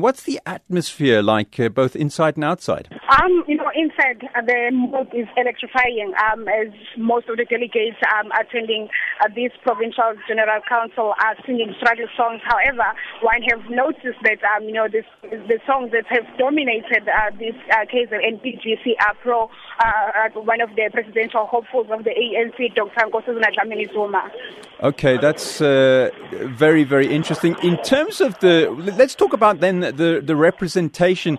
What's the atmosphere like, uh, both inside and outside? Um, you know, inside the mood is electrifying. Um, as most of the delegates um, attending uh, this provincial general council are singing struggle songs. However, one have noticed that um, you know this, the songs that have dominated uh, this uh, KZN PGC are pro uh, uh, one of the presidential hopefuls of the ANC, Dr. Nkosazana Dlamini Zuma. Okay, that's uh, very very interesting. In terms of the, let's talk about then the, the representation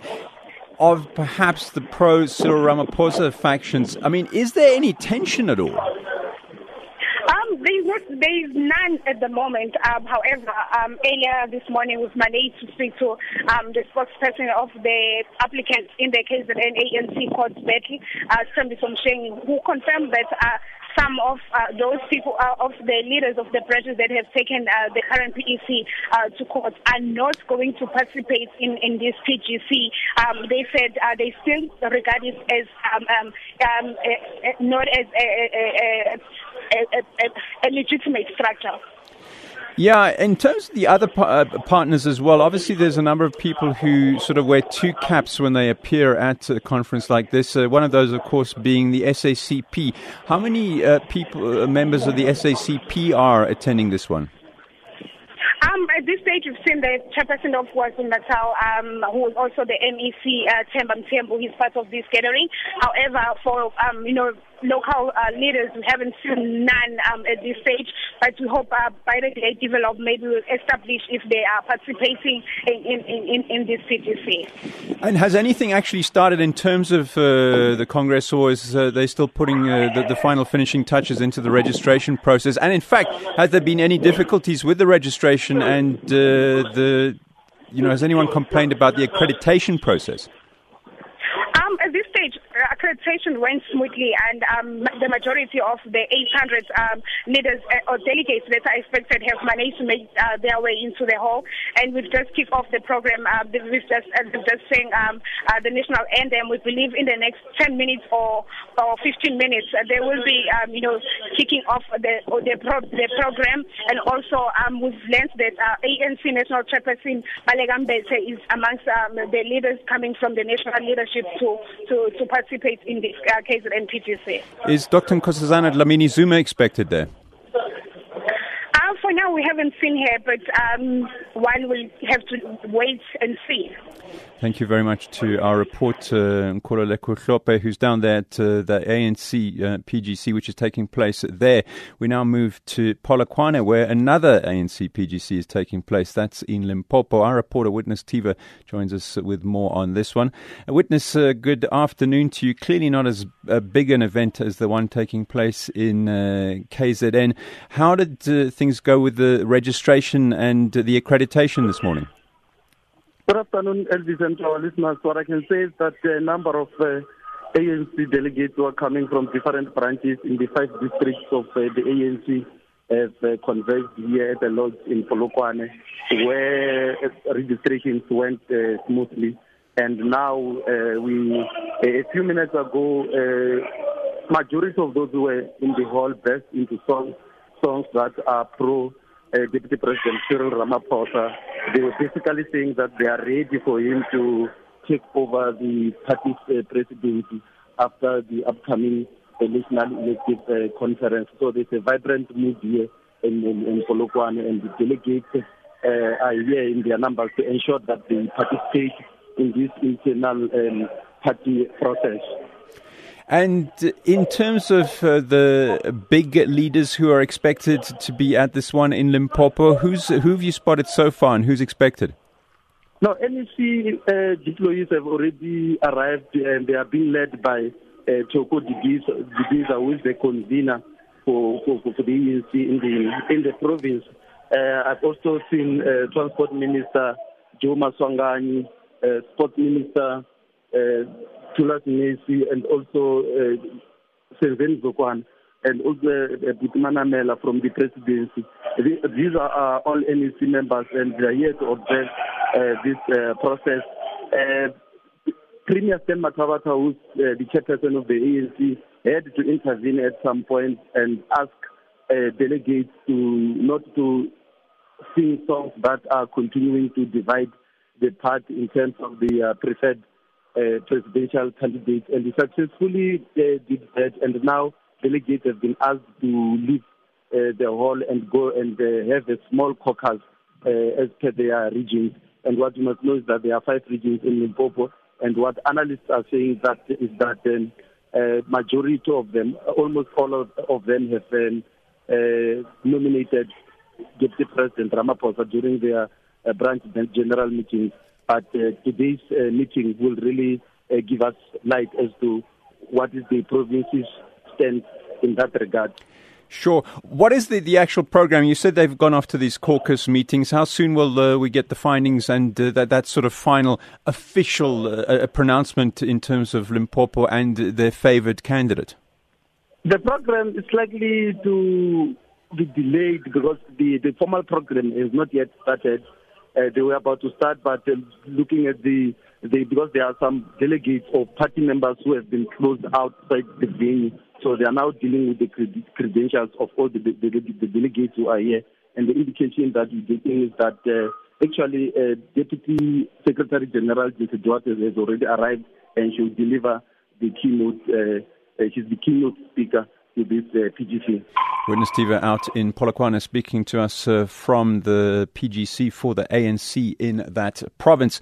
of perhaps the pro Cyril Ramaphosa factions. I mean, is there any tension at all? Um, there's not, there's none at the moment. Um, however, um, earlier this morning we've managed to speak to um, the spokesperson of the applicant in the case of an ANC court battle, uh, Sambi Somsheng, who confirmed that uh, some of uh, those people, uh, of the leaders of the branches that have taken uh, the current PEC uh, to court are not going to participate in, in this PGC. Um, they said uh, they still regard it as um, um, um, not as a, a, a, a legitimate structure. Yeah, in terms of the other uh, partners as well, obviously there's a number of people who sort of wear two caps when they appear at a conference like this. Uh, one of those, of course, being the SACP. How many uh, people, uh, members of the SACP, are attending this one? Um, at this stage, we've seen the chairperson of KwaZulu Natal, um, who is also the MEC, uh, Themba Mthembu. He's part of this gathering. However, for um, you know local uh, leaders, we haven't seen none um, at this stage. But we hope uh, by the day develop, maybe we'll establish if they are participating in, in, in, in this PGC. And has anything actually started in terms of uh, the Congress, or is uh, they still putting uh, the, the final finishing touches into the registration process? And in fact, has there been any difficulties with the registration and uh, the, you know, has anyone complained about the accreditation process? Um, at this stage, accreditation went smoothly, and um, the majority of the 800 um, leaders uh, or delegates that are expected have managed to make uh, their way into the hall. And we've just kicked off the program. Uh, we've just, uh, just saying um, uh, the national anthem. We believe in the next 10 minutes or, or 15 minutes, uh, they will be, um, you know, kicking off the the, pro- the program. And also, um, we've learned that uh, ANC National Chairperson Baleka Mbete is amongst um, the leaders coming from the national leadership to to, to participate in this uh, KZN PGC. Is Dr. Nkosazana Dlamini Zuma expected there? Uh, for now, we haven't seen her, but um, one will have to wait and see. Thank you very much to our reporter, Nonkululeko Hlophe, who's down there at uh, the ANC uh, PGC, which is taking place there. We now move to Polokwane, where another ANC PGC is taking place. That's in Limpopo. Our reporter, Witness Tiva, joins us with more on this one. Uh, Witness, uh, good afternoon to you. Clearly not as uh, big an event as the one taking place in uh, KZN. How did things go with the registration and the accreditation this morning? Good afternoon, Elvis and our listeners. What I can say is that a number of uh, ANC delegates who are coming from different branches in the five districts of uh, the ANC have uh, converged here at the lodge in Polokwane, where registrations went uh, smoothly. And now uh, we, a few minutes ago, uh, majority of those who were in the hall burst into songs, songs that are pro uh, Deputy President Cyril Ramaphosa. They were basically saying that they are ready for him to take over the party's uh, presidency after the upcoming uh, national elective uh, conference. So there's a vibrant mood here in, in, in Polokwane, and the delegates are here in their numbers to ensure that they participate in this internal um, party process. And in terms of uh, the big leaders who are expected to be at this one in Limpopo, who's who have you spotted so far, and who's expected? No, NEC uh, employees have already arrived, and they are being led by uh, Thoko Didiza, who is the convener for, for, for the ANC in the in the province. Uh, I've also seen uh, Transport Minister Joe Maswanganyi, uh, Sports Minister. Thulas Nxesi and also uh, Serven Zokwan and also uh, Mela from the presidency. These are uh, all NEC members and they are here to observe uh, this uh, process. Uh, Premier Stan Mathabatha, who's uh, the chairperson of the ANC, had to intervene at some point and ask uh, delegates to not to sing songs that are continuing to divide the party in terms of the uh, preferred uh, presidential candidate, and he successfully uh, did that. And now delegates have been asked to leave uh, the hall and go and uh, have a small caucus uh, as per their regions. And what you must know is that there are five regions in Limpopo, and what analysts are saying that is that um, majority of them, almost all of, of them, have um, uh, nominated Deputy President Ramaphosa during their branch general meetings. But uh, today's uh, meeting will really uh, give us light as to what is the province's stand in that regard. Sure. What is the, the actual program? You said they've gone off to these caucus meetings. How soon will uh, we get the findings and uh, that, that sort of final official uh, pronouncement in terms of Limpopo and their favoured candidate? The program is likely to be delayed because the, the formal program is not yet started. Uh, they were about to start, but uh, looking at the, the because there are some delegates or party members who have been closed outside the venue so they are now dealing with the credentials of all the, the, the, delegates who are here. And the indication that we're getting is that uh, actually uh, Deputy Secretary General Jessie Duarte has already arrived and she will deliver the keynote. Uh, uh, she's the keynote speaker to this PGC. Witness Tiva out in Polokwane speaking to us uh, from the PGC for the ANC in that province.